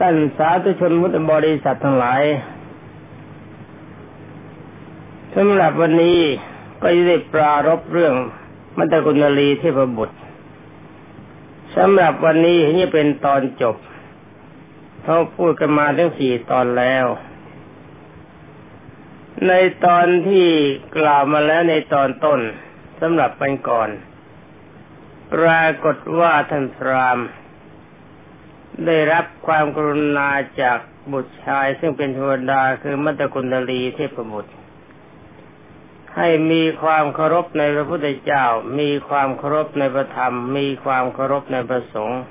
ท่านสาธุชนมุตบริษัททั้งหลายสำหรับวันนี้ก็ได้ปรารบเรื่องมัตตกุณลีเทพบุตรสำหรับวันนี้นี่เป็นตอนจบเขาพูดกันมาทั้งสี่ตอนแล้ว ในตอนที่กล่าวมาแล้วในตอนต้นสำหรับปันก่อน ปรากฏว่าท่านพราม ได้รับความกรุณาจากบุตรชายซึ่งเป็นเทวดาคือมัตตกุณลีเทพบุตร ให้มีความเคารพในพระพุทธเจ้า มีความเคารพในพระธรรม มีความเคารพในพระสงฆ์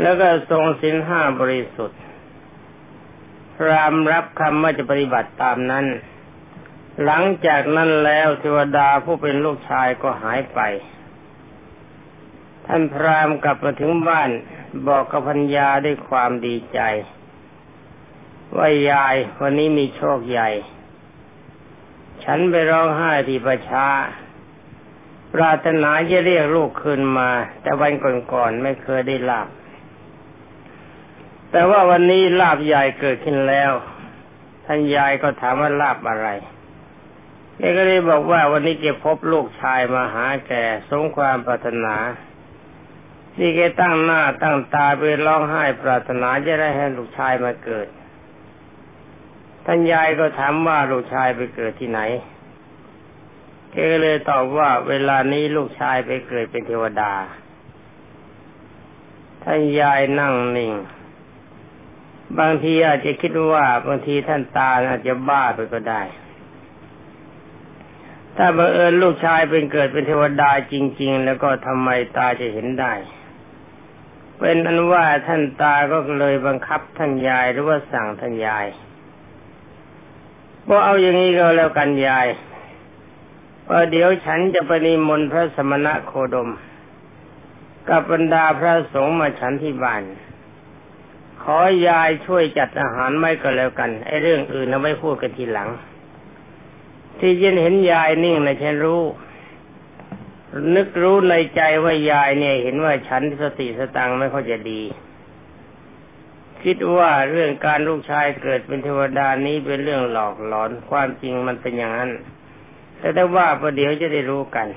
แล้วก็ทรงสินห้าบริสุทธิ์พรามรับคำว่าจะปฏิบัติตามนั้น หลังจากนั้นแล้วเทวดาผู้เป็นลูกชายก็หายไป ท่านพรามกลับมาถึงบ้าน บอกกับพัญญาด้วยความดีใจ ว่ายายวันนี้มีโชคใหญ่ ฉันไปร้องไห้ที่ประชาปรารถนาจะเรียกลูกคืนมา แต่วันก่อนๆไม่เคยได้ลาบ แต่ว่าวันนี้ลาบใหญ่เกิดขึ้นแล้ว ท่านยายก็ถามว่าลาบอะไรแกก็เลยบอกว่าวันนี้เก็บพบลูกชายมาหาแกสงความปรารถนา ที่แกตั้งหน้าตั้งตาไปร้องไห้ปรารถนาจะได้ให้ลูกชายมาเกิด ท่านยายก็ถามว่าลูกชายไปเกิดที่ไหนแกก็เลยตอบว่าเวลานี้ลูกชายไปเกิดเป็นเทวดา ท่านยายนั่งนิ่ง บางทีอาจจะคิดว่าบางทีท่านตาอาจจะบ้าไปก็ได้ ถ้าบังเอิญลูกชายเป็นเกิดเป็นเทวดาจริง ๆ แล้วก็ทำไมตาจะเห็นได้ เป็นอันว่าท่านตาก็เลยบังคับท่านยายหรือว่าสั่งท่านยายว่าเอาอย่างนี้ก็แล้วกันยายว่าเดี๋ยวฉันจะไปนิมนต์พระสมณะโคดม กับบรรดาพระสงฆ์มาฉันที่บ้าน ขอยายช่วยจัดอาหารไม่ก็แล้วกันไอ้เรื่องอื่นเราไม่พูดกันทีหลัง ที่ยินเห็นยายนิ่งนะฉันรู้ นึกรู้ในใจว่ายายเนี่ย เห็นว่าฉันสติสตังไม่ค่อยจะดี คิดว่าเรื่องการลูกชายเกิดเป็นเทวดานี้เป็นเรื่องหลอกหลอนความจริงมันเป็นอย่างนั้น แต่ถ้าว่าประเดี๋ยวจะได้รู้กัน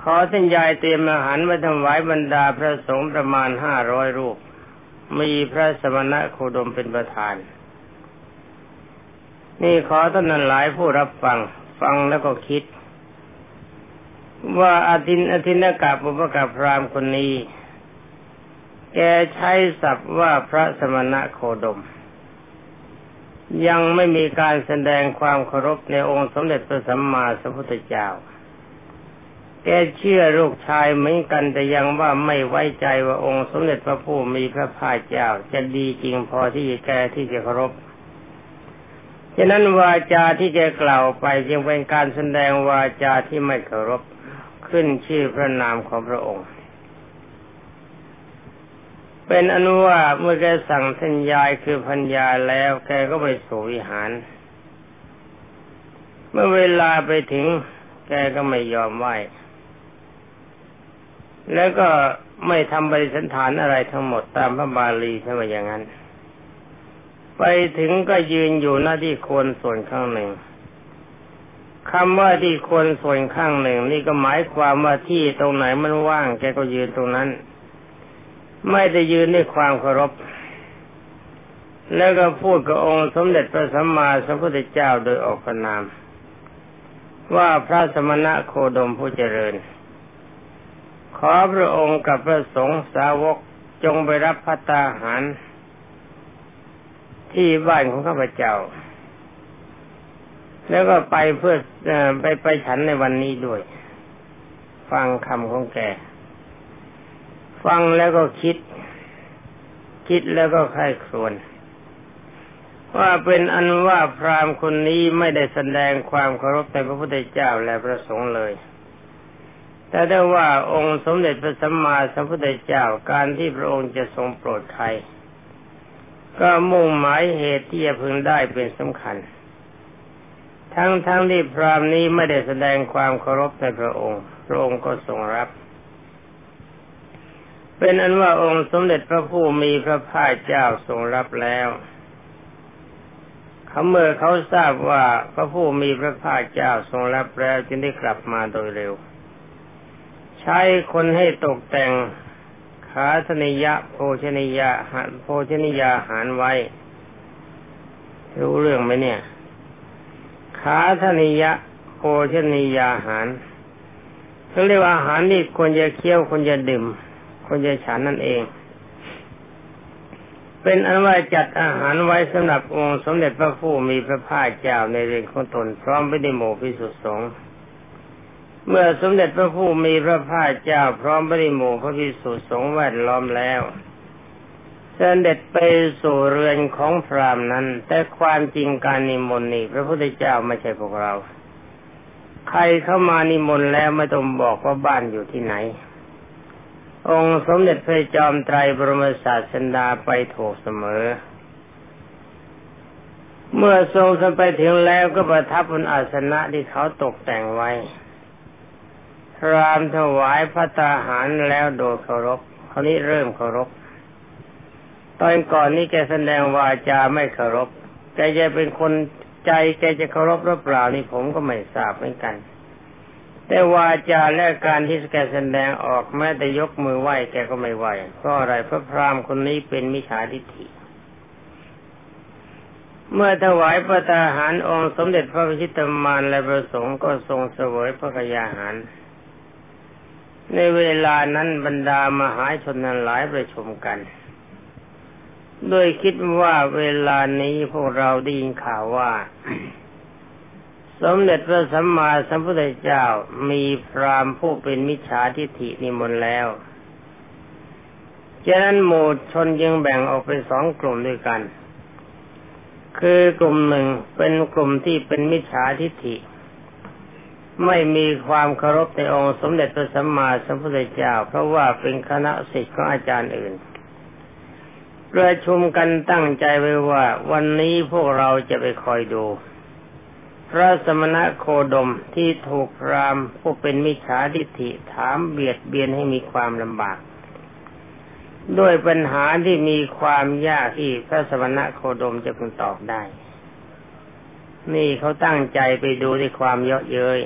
ขอท่านยายเตรียมอาหารมาถวายบรรดาพระสงฆ์ประมาณห้าร้อยรูป มีพระสมณะโคดมเป็นประธาน นี่ขอท่านนั้นหลายผู้รับฟัง ฟังแล้วก็คิด ว่าอาทินอาทินกาปุปกาพรามคนนี้ แกใช้ศัพท์ว่าพระสมณะโคดม ยังไม่มีการแสดงความเคารพในองค์สมเด็จพระสัมมาสัมพุทธเจ้า แกเชื่อลูกชายเหมือนกันแต่ยังว่าไม่ไว้ใจว่าองค์สมเด็จพระผู้มีพระภาคเจ้า จะดีจริงพอที่แกที่จะเคารพฉะนั้นวาจาที่แกกล่าวไปจึงเป็นการแสดงวาจาที่ไม่เคารพ ขึ้นชื่อพระนามของพระองค์ เป็นอนุว่าเมื่อแกสั่งท่านยายคือพัญญาแล้วแกก็ไปสู่วิหาร เมื่อเวลาไปถึง แกก็ไม่ยอมไหวแล้วก็ไม่ทำบริสันฐานอะไรทั้งหมดตามพระบาลีใช่ไหมอย่างนั้น ไปถึงก็ยืนอยู่หน้าที่โคนส่วนข้างหนึ่ง คำว่าที่คนส่วนข้างหนึ่ง นี่ก็หมายความว่าที่ตรงไหนมันว่าง แกก็ยืนตรงนั้น ไม่ได้ยืนด้วยความเคารพ แล้วก็พูดกับองค์สมเด็จพระสัมมาสัมพุทธเจ้าโดยออกนาม ว่าพระสมณะโคดมผู้เจริญ ขอพระองค์กับพระสงฆ์สาวกจงไปรับพัตตาหาร ที่บ้านของข้าพเจ้า แล้วก็ไปเพื่อไปไปฉันในวันนี้ด้วย ฟังคำของแก ฟังแล้วก็คิด คิดแล้วก็ค่ายครวนว่าเป็นอันว่าพราหมณ์คนนี้ไม่ได้แสดงความเคารพในพระพุทธเจ้าและพระสงฆ์เลย แต่ได้ว่าองค์สมเด็จพระสัมมาสัมพุทธเจ้าการที่พระองค์จะทรงโปรดใคร ก็มุ่งหมายเหตุที่จะพึงได้เป็นสำคัญ ทั้งทั้งที่พรามนี้ไม่ได้แสดงความเคารพในพระองค์ พระองค์ก็ทรงรับ เป็นอันว่าองค์สมเด็จพระผู้มีพระภาคเจ้าทรงรับแล้วเขาเมื่อเขาทราบว่าพระผู้มีพระภาคเจ้าทรงรับแล้วจึงได้กลับมาโดยเร็ว ใช้คนให้ตกแต่งขาธนิยะโภชนิยาหารโภชนิยาหารไว้ รู้เรื่องไหมเนี่ยาธนิยะโภชนิยาหารเขาเรียกว่าอาหารนี่ควรจะเคี้ยวควรจะดื่มควรจะฉันนั่นเอง เป็นอันว่าจัดอาหารไว้สำหรับองค์สมเด็จพระผู้มีพระภาคเจ้าในเรือนของตนพร้อมไปด้วยหมู่พิสุทธิสงฆ์เมื่อสมเด็จพระผู้มีพระภาคเจ้าพร้อมบริโมพระพิสุสงฆ์แวดล้อมแล้ว เสด็จไปสู่เรือนของพรามนั้น แต่ความจริงการนิมนต์นี่พระพุทธเจ้าไม่ใช่พวกเรา ใครเข้ามานิมนต์แล้วไม่ต้องบอกว่าบ้านอยู่ที่ไหน องค์สมเด็จพระจอมไตรบรมศาสดาไปถูกเสมอ เมื่อทรงสไปถึงแล้วก็ประทับบนอาสนะที่เขาตกแต่งไว้พรามถวายพระตาหารแล้วโดยเคารพคราวนี้เริ่มเคารพ ตอนก่อนนี้แกแสดงวาจาไม่เคารพแกจะเป็นคนใจแกจะเคารพหรือเปล่านี่ผมก็ไม่ทราบเหมือนกัน แต่วาจาและการที่แกแสดงออกแม้แต่ยกมือไหว้แกก็ไม่ไหวเพราะอะไรเพราะพรามคนนี้เป็นมิจฉาทิฏฐิเมื่อถวายพระตาหารองค์สมเด็จพระพิชิตมารและประสงค์ก็ทรงเสวยพระกยาหาร ในเวลานั้นบรรดามหาชนนั้นหลายประชุมกัน โดยคิดว่าเวลานี้พวกเราได้ยินข่าวว่า สมเด็จพระสัมมาสัมพุทธเจ้ามีพรามผู้เป็นมิจฉาทิฏฐินิมนต์แล้วฉะนั้นหมู่ชนยังแบ่งออกเป็นสองกลุ่มด้วยกัน คือกลุ่มหนึ่งเป็นกลุ่มที่เป็นมิจฉาทิฏฐิ ไม่มีความเคารพในองค์สมเด็จพระสัมมาสัมพุทธเจ้า เพราะว่าเป็นคณะศิษย์ของอาจารย์อื่น ประชุมกันตั้งใจไว้ว่า วันนี้พวกเราจะไปคอยดู พระสมณะโคดมที่ถูกรามผู้เป็นมิจฉาทิฏฐิถามเบียดเบียนให้มีความลำบาก ด้วยปัญหาที่มีความยากที่พระสมณะโคดมจะพึงตอบได้ นี่เขาตั้งใจไปดูด้วยความเยาะเย้ย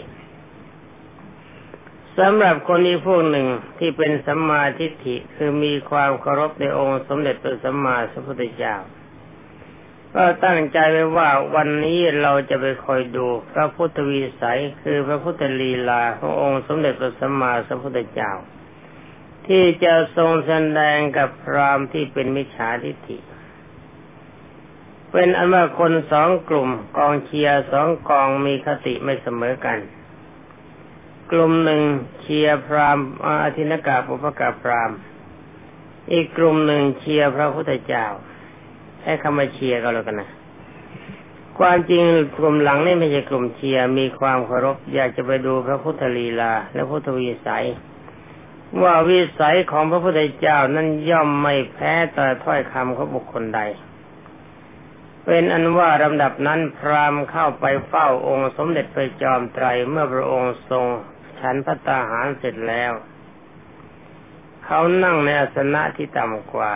สำหรับคนนี้พวกหนึ่งที่เป็นสัมมาทิฏฐิคือมีความเคารพในองค์สมเด็จพระสัมมาสัมพุทธเจ้า ก็ตั้งใจไว้ว่าวันนี้เราจะไปคอยดูพระพุทธวีสัยคือพระพุทธลีลาขององค์สมเด็จพระสัมมาสัมพุทธเจ้า ที่จะทรงแสดงกับพรามที่เป็นมิจฉาทิฏฐิเป็นอันว่าคนสองกลุ่มกองเชียร์สองกองมีคติไม่เสมอกัน กลุ่มหนึ่งเชียร์พราหมณ์อทินนปุพพกพราหมณ์อีกกลุ่มหนึ่งเชียร์พระพุทธเจ้าให้คำว่าเชียร์ก็แล้วกันนะความจริงกลุ่มหลังนี่ไม่ใช่กลุ่มเชียร์มีความเคารพอยากจะไปดูพระพุทธลีลา และพุทธวิสัย ว่าวิสัยของพระพุทธเจ้านั้นย่อมไม่แพ้ต่อถ้อยคำของบุคคลใด เป็นอันว่าลำดับนั้นพราหมณ์เข้าไปเฝ้าองค์สมเด็จพระจอมไตรเมื่อพระองค์ทรง ฉันพระตาหารเสร็จแล้ว เขานั่งในอาสนะที่ต่ำกว่า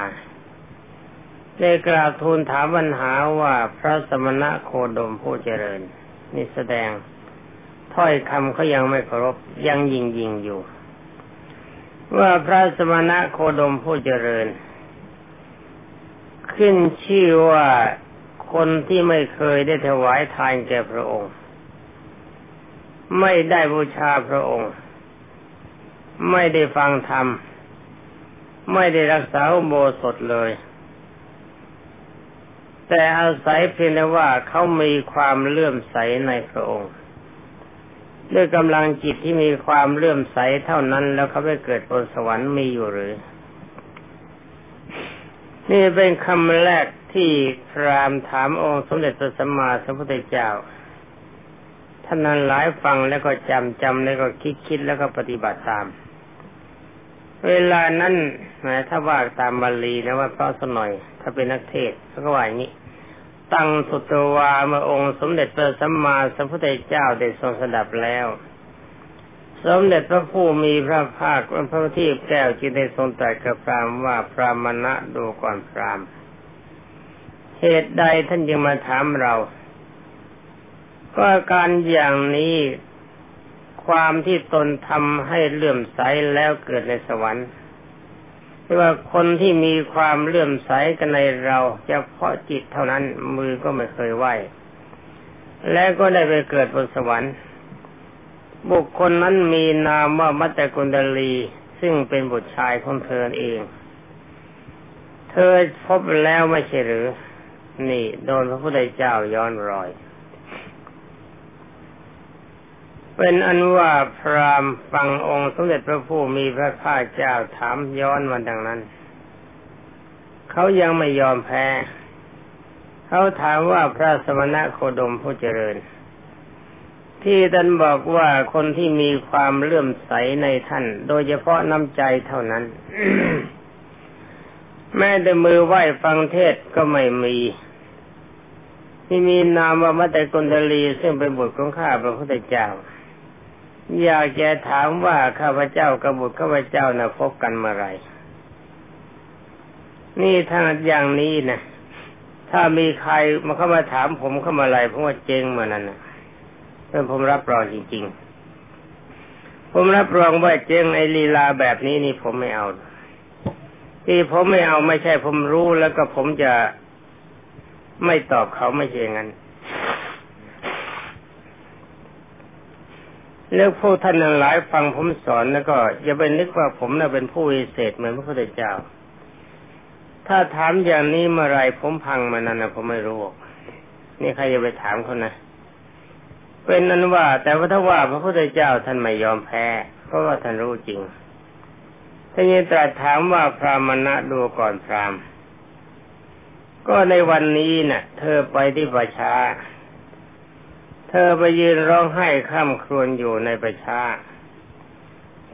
ได้กราบทูลถามปัญหาว่าพระสมณะโคดมผู้เจริญ นี่แสดง ถ้อยคำเขายังไม่เคารพยังยิงยิงอยู่ ว่าพระสมณะโคดมผู้เจริญ ขึ้นชื่อว่าคนที่ไม่เคยได้ถวายทานแก่พระองค์ ไม่ได้บูชาพระองค์ ไม่ได้ฟังธรรม ไม่ได้รักษาโบสถเลย แต่อาศัยเพียงแต่ว่าเขามีความเลื่อมใสในพระองค์ ด้วยกำลังจิตที่มีความเลื่อมใสเท่านั้นแล้วเขาไปเกิดบนสวรรค์มีอยู่หรือ นี่เป็นคำแรกที่พรามถามองค์สมเด็จพระสัมมาสัมพุทธเจ้า ท่านนั้นหลายฟังแล้วก็จำจำแล้วก็คิดคิดแล้วก็ปฏิบัติตาม เวลานั้นนะถ้าว่าตามบาลีนะว่าเพราะสหน่อย ถ้าเป็นนักเทศเขาก็ว่าอย่างนี้ ตั้งสุตวาเมื่อองค์สมเด็จพระสัมมาสัมพุทธเจ้าได้ทรงสดับแล้ว สมเด็จพระผู้มีพระภาคพระที่แก้วจึงได้ทรงตรัสกับพรามว่าพรามณะดูก่อนพรามเหตุใดท่านยังมาถามเรา ก็การอย่างนี้ความที่ตนทำให้เลื่อมใสแล้วเกิดในสวรรค์ว่าคนที่มีความเลื่อมใสกันในเราเฉพาะจิตเท่านั้นมือก็ไม่เคยไหวและก็ได้ไปเกิดบนสวรรค์ บุคคลนั้นมีนามว่ามัตตกุณดลี ซึ่งเป็นบุตรชายของเธอเอง เธอพบแล้วไม่ใช่หรือ นี่ โดนพระพุทธเจ้าย้อนรอย เป็นอันว่าพรามฟังองค์สมเด็จพระผู้มีพระภาคเจ้าถามย้อนมาดังนั้น เขายังไม่ยอมแพ้ เขาถามว่าพระสมณะโคดมผู้เจริญ ที่ท่านบอกว่าคนที่มีความเลื่อมใสในท่าน โดยเฉพาะน้ำใจเท่านั้น แม้แต่มือไหว้ฟังเทศก็ไม่มีที่มีนามว่ามัตตกุณฑลีซึ่งเป็นบุตรของข้าพระพุทธเจ้า อยากจะถามว่าข้าพเจ้ากบบุตรข้าพเจ้านะพบกันเมื่อไรนี่ถ้าอย่างนี้นะถ้ามีใครมาเข้ามาถามผมเข้ามาอะไรผมว่าเจงมานั้นนะเพื่อผมรับรองจริง ๆ ผมรับรองว่าเจงไอลีลาแบบนี้นี่ผมไม่เอาที่ผมไม่เอาไม่ใช่ผมรู้แล้วก็ผมจะไม่ตอบเขาไม่ใช่งั้น แล้วพวกท่านหลายฟังผมสอนแล้วก็อย่าไปนึกว่าผมน่ะเป็นผู้วิเศษเหมือนพระพุทธเจ้า ถ้าถามอย่างนี้เมื่อไรผมพังมานั้นนะผมไม่รู้นี่ใครจะไปถามเขานะเป็นนั้นว่า แต่ว่าถ้าว่าพระพุทธเจ้าท่านไม่ยอมแพ้ เพราะว่าท่านรู้จริงท่านยังตรัสถามว่าพรามณะดูก่อนพรามก็ในวันนี้นะ่ะ เธอไปที่ประชา เธอไปยืนร้องไห้ข้ามครวญอยู่ในประชา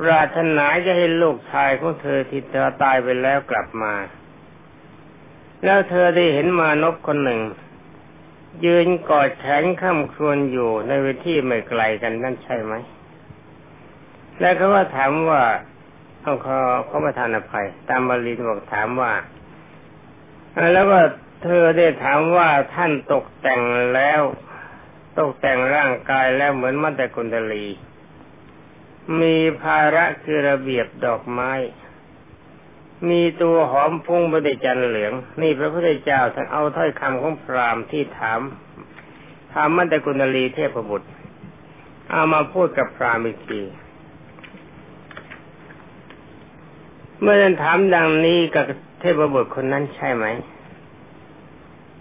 ปรารถนาจะให้ลูกชายของเธอที่เธอตายไปแล้วกลับมา แล้วเธอได้เห็นมานพคนหนึ่ง ยืนกอดแขนข้ามครวญอยู่ในเวทีไม่ไกลกันนั่นใช่ไหม แล้วเขาว่าถามว่าเขาเขาเขามาทานอภัย ตามบาลีบอกถามว่า แล้วก็เธอได้ถามว่าท่านตกแต่งแล้ว ตกแต่งร่างกายแล้วเหมือนมัตตกุณฑลี มีภาระคือระเบียบดอกไม้ มีตัวหอมพุ่งบดิจันเหลือง นี่พระพุทธเจ้าท่านเอาถ้อยคำของพราหมณ์ที่ถามถามมัตตกุณฑลีเทพบุตร เอามาพูดกับพราหมณ์อีกทีเมื่อท่านถามดังนี้กับเทพบุตรคนนั้นใช่ไหม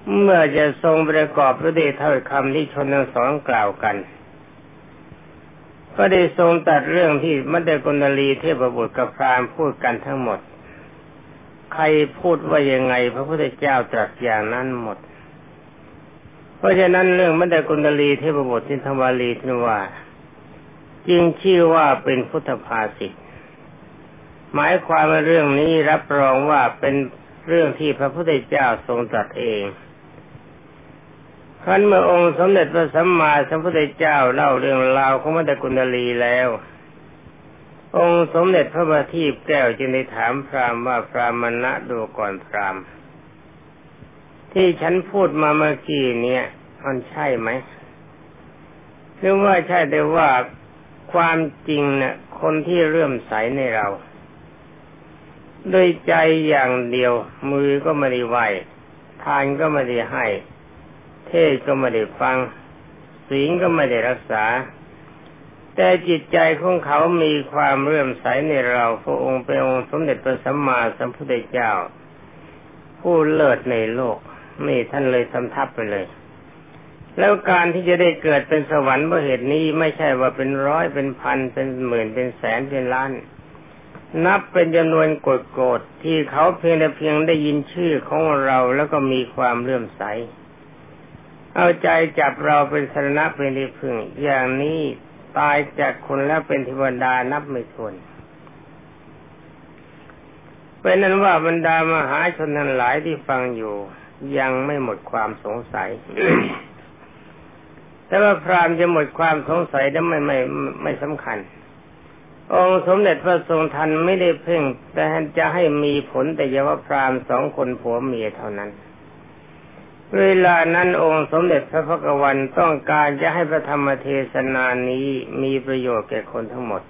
เมื่อจะทรงประกอบพระเดชถ้อยคำที่ชนทั้งสองกล่าวกัน ก็ได้ทรงตัดเรื่องที่มัตตกุณลีเทพบุตรกับพรามพูดกันทั้งหมด ใครพูดว่ายังไง พระพุทธเจ้าตรัสอย่างนั้นหมด เพราะฉะนั้นเรื่องมัตตกุณลีเทพบุตรที่ธรรมลีทนว่า จึงชื่อว่าเป็นพุทธภาษิตหมายความว่าเรื่องนี้รับรองว่าเป็นเรื่องที่พระพุทธเจ้าทรงตรัสเอง ครั้นเมื่อองค์สมเด็จพระสัมมาสัมพุทธเจ้าเล่าเรื่องราวของมัตตกุณลีแล้ว องค์สมเด็จพระบาทีแก้วจึงได้ถามพราหมณ์ว่าพราหมณะดูก่อนพราหมณ์ที่ฉันพูดมาเมื่อกี้เนี่ยมันใช่ไหมหรือว่าใช่แต่ว่าความจริงเนะ่ยคนที่เรื่มใสในเราด้วยใจอย่างเดียว มือก็ไม่ได้ไหวทานก็ไม่ได้ให้ เทศก็ไม่ได้ฟังศีลก็ไม่ได้รักษา แต่จิตใจของเขามีความเรื่อมใสในเราพระองค์เป็นองค์สมเด็จพระสัมมาสัมพุทธเจ้า ผู้เลิศในโลกนี่ท่านเลยทำทับไปเลย แล้วการที่จะได้เกิดเป็นสวรรค์เพราะเหตุนี้ไม่ใช่ว่าเป็นร้อยเป็นพันเป็นหมื่นเป็นแสนเป็นล้านนับเป็นจำนวนโกรธที่เขาเพียงแต่เพียงได้ยินชื่อของเราแล้วก็มีความเลื่อมใส เอาใจจับเราเป็นสรณะเป็นที่พึ่ง อย่างนี้ตายจากคนแล้วเป็นเทวดานับไม่ถ้วนเป็นนั้นว่าบรรดามหาชนทั้งหลายที่ฟังอยู่ ยังไม่หมดความสงสัย แต่ว่าพรามจะหมดความสงสัยได้นไม่ไม่ไม่สำคัญ องค์สมเด็จพระทรงทันไม่ได้เพ่ง แต่จะให้มีผลแต่เฉพาะพราหมณ์สองคนผัวเมียเท่านั้น เวลานั้นองค์สมเด็จพระพักวันต้องการจะให้พระธรรมเทศนานี้มีประโยชน์แก่คนทั้งหมด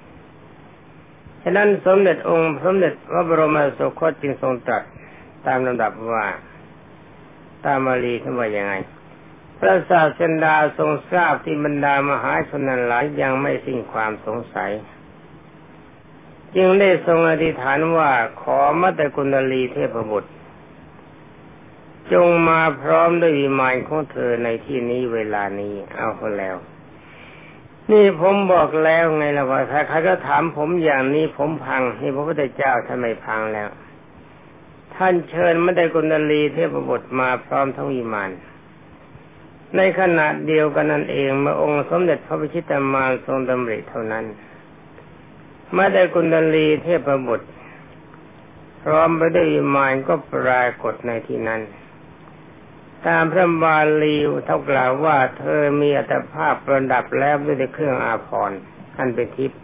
ฉะนั้นสมเด็จองค์สมเด็จพระบรมสุคตจึงทรงตรัสตามลำดับว่า ตามมาลีขึ้นว่ายังไง พระศาสดาทรงทราบที่บรรดามหาชนนั้นหลายยังไม่สิ้นความสงสัย จึงได้ทรงอธิษฐานว่าขอมัตตกุณลีเทพบุตร จงมาพร้อมด้วยวิมานของเธอในที่นี้เวลานี้เอาคนแล้ว นี่ผมบอกแล้วไงล่ะว่าถ้าใครก็ถามผมอย่างนี้ผมพังนี่พระพุทธเจ้าทำไมพังแล้ว ท่านเชิญไมัตตกุณลีเทพบุตรมาพร้อมทั้งวิมานในขณะเดียวกันนั่นเองเมื่อองค์สมเด็จพระพิชิตามารทรงดำริเท่านั้นมาได้กุณลีเทพบุตร พร้อมไปด้วยวิมานก็ปรากฏในที่นั้น ตามพระบาลีเท่ากล่าวว่าเธอมีอัตภาพประดับแล้วด้วยเครื่องอาภรณ์อันเป็นทิพย์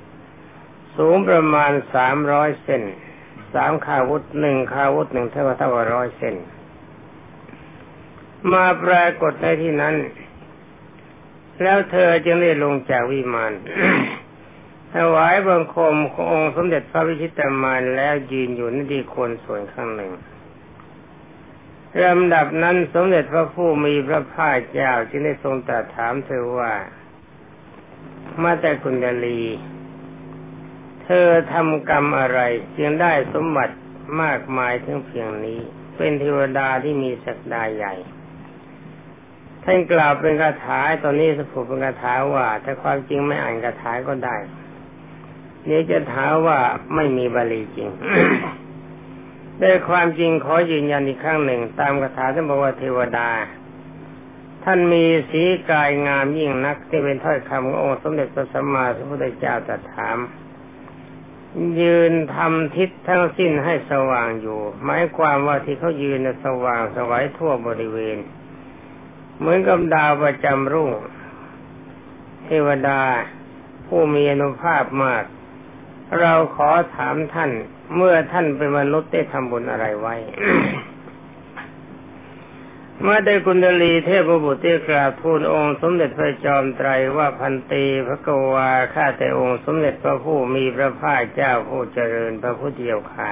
สูงประมาณสามร้อยเซนสามคาวุธหนึ่งคาวุธหนึ่งเท่าเท่าร้อยเซนมาปรากฏในที่นั้น แล้วเธอจึงได้ลงจากวิมานถวายบังคมขององค์สมเด็จพระวิชิตามานแล้วยืนอยู่ในดีคนส่วนข้างหนึ่ง ลำดับนั้นสมเด็จพระผู้มีพระภาคเจ้าจึงได้ทรงตรัสถามเธอว่า มาแต่คุณดลี เธอทำกรรมอะไรจึงได้สมบัติมากมายถึงเพียงนี้ เป็นเทวดาที่มีศักดาใหญ่ ท่านกล่าวเป็นคาถาตอนนี้สผูเป็นคาถาว่าถ้าความจริงไม่อ่านคาถาก็ได้เดี๋ยจะถามว่าไม่มีบาลีจริง แต่ความจริงขอยืนยันอีกครั้งหนึ่ง ตามคาถาท่านบอกว่าเทวดา ท่านมีสีกายงามยิ่งนักที่เป็นถ้อยคำขององค์สมเด็จพระสัมมาสัมพุทธเจ้าตรัสถามยืนทำทิศทั้งสิ้นให้สว่างอยู่ หมายความว่าที่เขายืนสว่างสวัยทั่วบริเวณ เหมือนกับดาวประจำรุ่ง เทวดาผู้มีอนุภาพมาก เราขอถามท่าน เมื่อท่านเป็นมนุษย์ได้ทำบุญอะไรไว้ เมื่อได้กุณฑลีเทพบุตรที่กราบทูลองค์สมเด็จพระจอมไตรว่าพันตีพระกวาข้าแต่องค์สมเด็จพระผู้มีพระภาคเจ้าผู้เจริญพระพุทธเจ้าค่ะ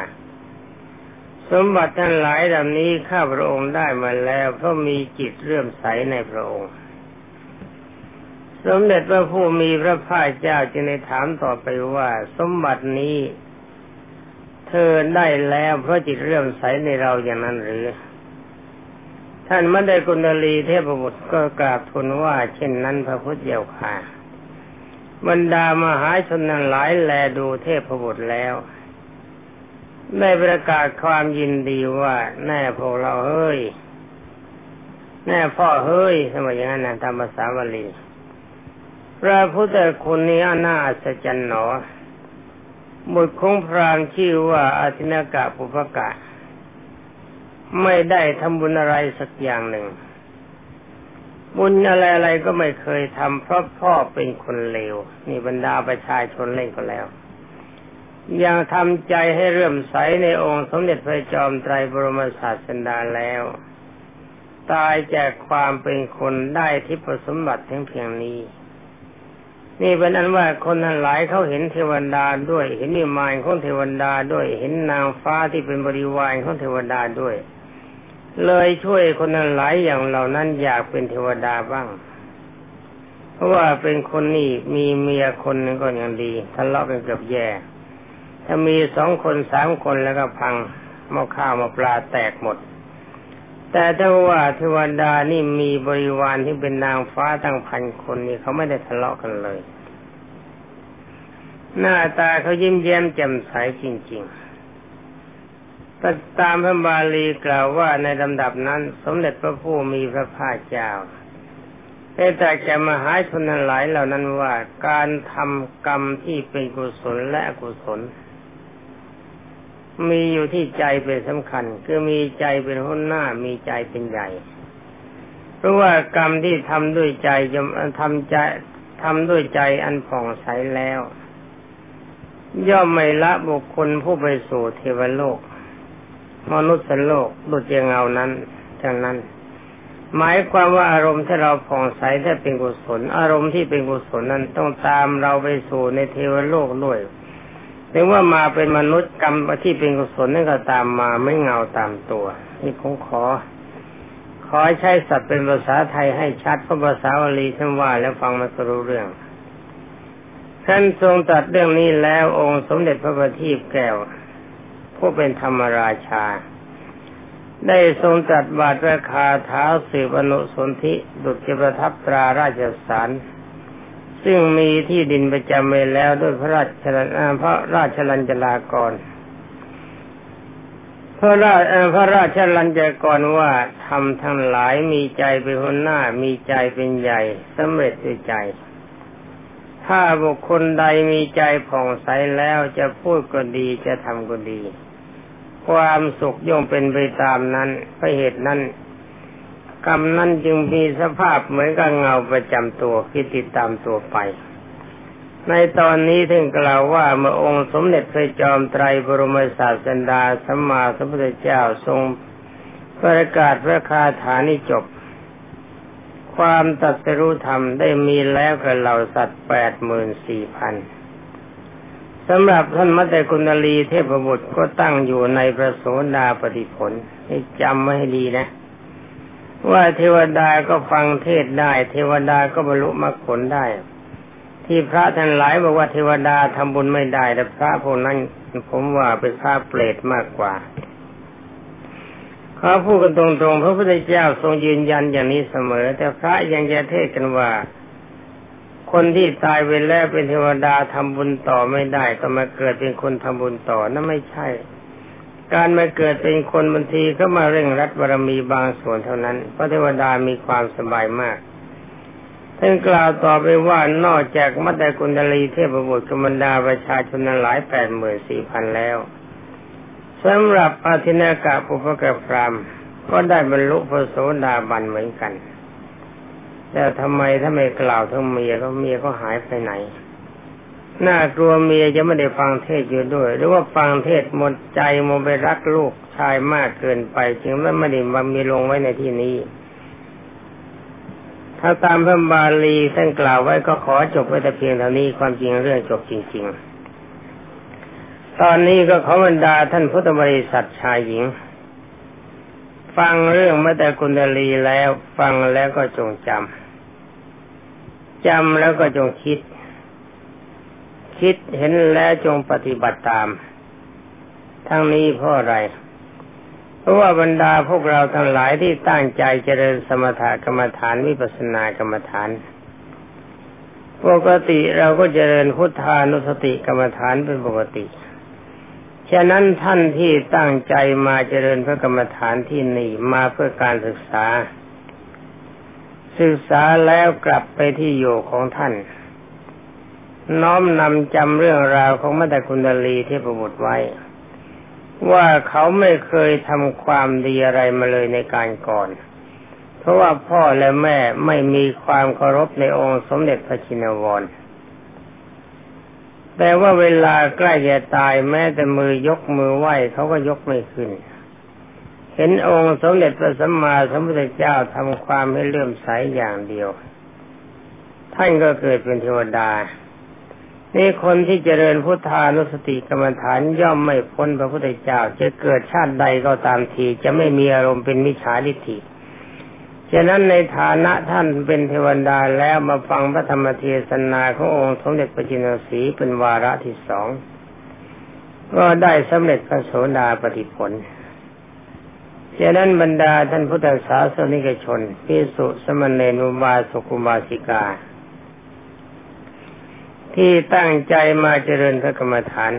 สมบัติท่านหลายดำนี้ข้าพระองค์ได้มาแล้วเพราะมีจิตเลื่อมใสในพระองค์ สมเด็จพระผู้มีพระภาคเจ้าจึงได้ถามต่อไปว่า สมบัตินี้ เธอได้แล้วเพราะจิตเรื่อมใสในเราอย่างนั้นหรือ ท่านไม่ได้กุณลีเทพบุตรก็กราบทูลว่า เช่นนั้นพระพุทธเจ้าค่ะ บรรดามหาชนนั้นหลายแลดูเทพบุตรแล้วได้ประกาศความยินดีว่า แน่พวกเราเฮ้ย แน่พ่อเฮ้ยสมัยอย่างนั้นนะตามภาษาบาลีพระพุทธคุณนี้น่าอัศจรรย์หนอ บุตรของพรามชื่อว่าอาทินากะปุพกะ ไม่ได้ทำบุญอะไรสักอย่างหนึ่ง บุญอะไรๆก็ไม่เคยทำเพราะพ่อเป็นคนเลวนี่บรรดาประชาชนเล่นก็แล้ว ยังทำใจให้เรื่มใสในองค์สมเด็จพระจอมไตรบรมศาสดาแล้ว ตายจากความเป็นคนได้ที่ประสมบัติทั้งเพียงนี้ นี่เป็นนั้นว่าคนทั้งหลายเขาเห็นเทวดาด้วย เห็นนิมานของเทวดาด้วย เห็นนางฟ้าที่เป็นบริวารของเทวดาด้วย เลยช่วยคนทั้งหลายอย่างเหล่านั้นอยากเป็นเทวดาบ้าง เพราะว่าเป็นคนนี่มีเมียคนนึงก็ยังดีทะเลาะกันเกือบแย่ ถ้ามีสองคนสามคนแล้วก็พังมาข้าวมาปลาแตกหมด แต่ถ้าว่าเทวดานี่มีบริวารที่เป็นนางฟ้าตั้งพันคนนี่เขาไม่ได้ทะเลาะกันเลย หน้าตาเขายิ้มแย้มแจ่มใสจริงๆแต่ตามพระบาลีกล่าวว่าในลำดับนั้น สมเด็จพระผู้มีพระภาคเจ้าได้ตรัสแก่มหาชนทั้งหลายเหล่านั้นว่าการทำกรรมที่เป็นกุศลและอกุศล มีอยู่ที่ใจเป็นสำคัญ คือมีใจเป็นหัวหน้ามีใจเป็นใหญ่เพราะว่ากรรมที่ทำด้วยใจจะทำใจทำด้วยใจอันผ่องใสแล้ว ย่อมไม่ละบุคคลผู้ไปสู่เทวโลก มนุษย์โลกดุจเงานั้นดังนั้น หมายความว่าอารมณ์ที่เราผ่องใสถ้าเป็นกุศล อารมณ์ที่เป็นกุศลนั้นต้องตามเราไปสู่ในเทวโลกด้วย ถึงว่ามาเป็นมนุษย์กรรมที่เป็นกุศลนั่นก็ตามมาไม่เงาตามตัวนี่ผมขอ ขอใช้สัตว์เป็นภาษาไทยให้ชัดเพราะภาษาบาลีท่านว่าแล้วฟังมันก็รู้เรื่องท่านทรงตัดเรื่องนี้แล้วองค์สมเด็จพระบัณฑิตแก้ว ผู้เป็นธรรมราชา ได้ทรงตัดบาทราคาเท้าสืบอนุสนธิดุจประทับตราราชสาร ซึ่งมีที่ดินประจำไว้แล้วด้วยพระราชพระราชลัญจลากร พระราชพระราชลัญจกรว่าทำทั้งหลายมีใจเป็นคนหน้ามีใจเป็นใหญ่สำเร็จด้วยใจ ถ้าบุคคลใดมีใจผ่องใสแล้วจะพูดก็ดีจะทำก็ดี ความสุขย่อมเป็นไปตามนั้นเพราะเหตุนั้น กรรมนั้นจึงมีสภาพเหมือนกับเงาประจำตัวที่ติดตามตัวไป ในตอนนี้ถึงกล่าวว่าเมื่อองค์สมเด็จพระจอมไตรบรมศาสดาสัมมาสัมพุทธเจ้าทรงประกาศพระคาถานี้จบ ความตัดสรู้ธรรมได้มีแล้วกับเหล่าสัตว์แปดหมื่นสี่พันสำหรับท่านมัตตกุณลีเทพบุตรก็ตั้งอยู่ในพระโสดาปฏิผลให้จำไว้ให้ดีนะ ว่าเทวดาก็ฟังเทศได้ เทวดาก็บรรลุมรรคผลได้ ที่พระท่านหลายบอกว่าเทวดาทำบุญไม่ได้ แต่พระพวกนั้นผมว่าเป็นพระเปรตมากกว่าเขาพูดกันตรงๆพระพุทธเจ้าทรงยืนยันอย่างนี้เสมอ แต่พระยังจะเทศกันว่า คนที่ตายไปแล้วเป็นเทวดาทำบุญต่อไม่ได้ ก็มาเกิดเป็นคนทำบุญต่อนั่นไม่ใช่ การมาเกิดเป็นคนบางทีก็มาเร่งรัดบารมีบางส่วนเท่านั้น พระเทวดามีความสบายมากท่านกล่าวต่อไปว่านอกจากมัตตกุณลีเทพบุตรกมดาประชาชนนั้นหลายแปดหมื่นสี่พันแล้วสำหรับอาทินากะปุพกพรามก็ได้บรรลุพระโสดาบันเหมือนกัน แต่ทำไมถ้าไม่กล่าวทั้งเมียก็เมียก็หายไปไหน น่ากลัวเมียจะไม่ได้ฟังเทศอยู่ด้วย หรือว่าฟังเทศหมดใจมไปรักลูกชายมากเกินไป จึงไม่ได้มามีลงไว้ในที่นี้ ถ้าตามพระบาลีท่านกล่าวไว้ก็ขอจบไว้แต่เพียงเท่านี้ความจริงเรื่องจบจริง ๆ ตอนนี้ก็ขอบรรดาท่านพุทธบริษัทชายหญิง ฟังเรื่องมาแต่กุณลีแล้ว ฟังแล้วก็จงจำจำแล้วก็จงคิด คิดเห็นแล้วจงปฏิบัติตาม ทั้งนี้เพราะอะไร เพราะว่าบรรดาพวกเราทั้งหลายที่ตั้งใจเจริญสมถกรรมฐานวิปัสสนากรรมฐาน ปกติเราก็เจริญพุทธานุสติกรรมฐานเป็นปกติ ฉะนั้นท่านที่ตั้งใจมาเจริญพระกรรมฐานที่นี่มาเพื่อการศึกษา ศึกษาแล้วกลับไปที่อยู่ของท่าน น้อมนำจำเรื่องราวของมัตตคุณดลีที่ประบุไว้ ว่าเขาไม่เคยทำความดีอะไรมาเลยในการก่อน เพราะว่าพ่อและแม่ไม่มีความเคารพในองค์สมเด็จพระชินวรแต่ว่าเวลาใกล้จะตายแม้แต่มือยกมือไหว้เขาก็ยกไม่ขึ้น เห็นองค์สมเด็จพระสัมมาสัมพุทธเจ้าทำความให้เลื่อมใสอย่างเดียว ท่านก็เกิดเป็นเทวดา นี่คนที่เจริญพุทธานุสติกรรมฐานย่อมไม่พ้นพระพุทธเจ้า จะเกิดชาติใดก็ตามทีจะไม่มีอารมณ์เป็นมิจฉาทิฏฐิฉะนั้นในฐานะท่านเป็นเทวดาแล้วมาฟังพระธรรมเทศนาขององค์สมเด็จพระจินสีเป็นวาระที่สองก็ได้สำเร็จพระโสดาปฏิผลฉะนั้นบรรดาท่านพุทธศาสนิกชนพิสุสมณเณรุบาสุกุมาสิกา ที่ตั้งใจมาเจริญพระกรรมฐาน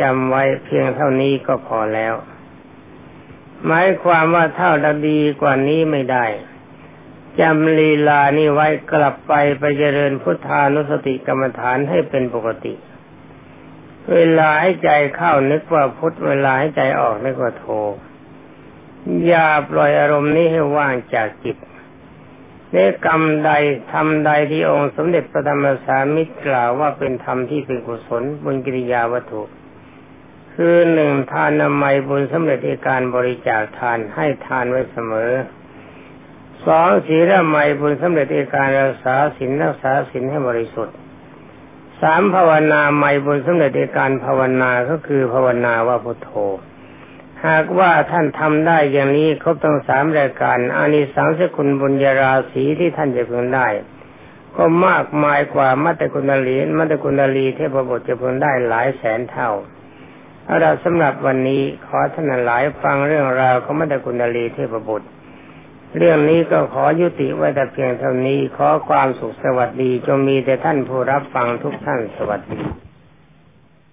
จำไว้เพียงเท่านี้ก็พอแล้ว หมายความว่าเท่าดดีกว่านี้ไม่ได้จำลีลานี้ไว้กลับไปไปเจริญพุทธานุสติกรรมฐานให้เป็นปกติ เวลาให้ใจเข้านึกว่าพุทธเวลาให้ใจออกนึกว่าโท อย่าปล่อยอารมณ์นี้ให้ว่างจากจิต ในกรรมใดทำใดที่องค์สมเด็จพระธรรมสามิตรกล่าวว่าเป็นธรรมที่เป็นกุศลบุญกิริยาวัตถุ คือหนึ่งทานนามัยบุญสำเร็จในการบริจาคทานให้ทานไว้เสมอสองศีลไมบุญสำเร็จในการรักษาศีลรักษาศีลให้บริสุทธิ์สามภาวนาไม่บุญสำเร็จในการภาวนาก็คือภาวนาว่าพุทโธ หากว่าท่านทำได้อย่างนี้ครบทั้งสามรายการอานิสังสกุลบุญญาราศีที่ท่านจะพึงได้ ก็มากมายกว่ามัตตคุณลีมัตตคุณลีเทพบุตรจะพึงได้หลายแสนเท่าเอาละสำหรับวันนี้ขอท่านหลายฟังเรื่องราวของมัตตคุณลีเทพบุตร เรื่องนี้ก็ขอยุติไว้แต่เพียงเท่านี้ขอความสุขสวัสดีจงมีแต่ท่านผู้รับฟังทุกท่านสวัสดี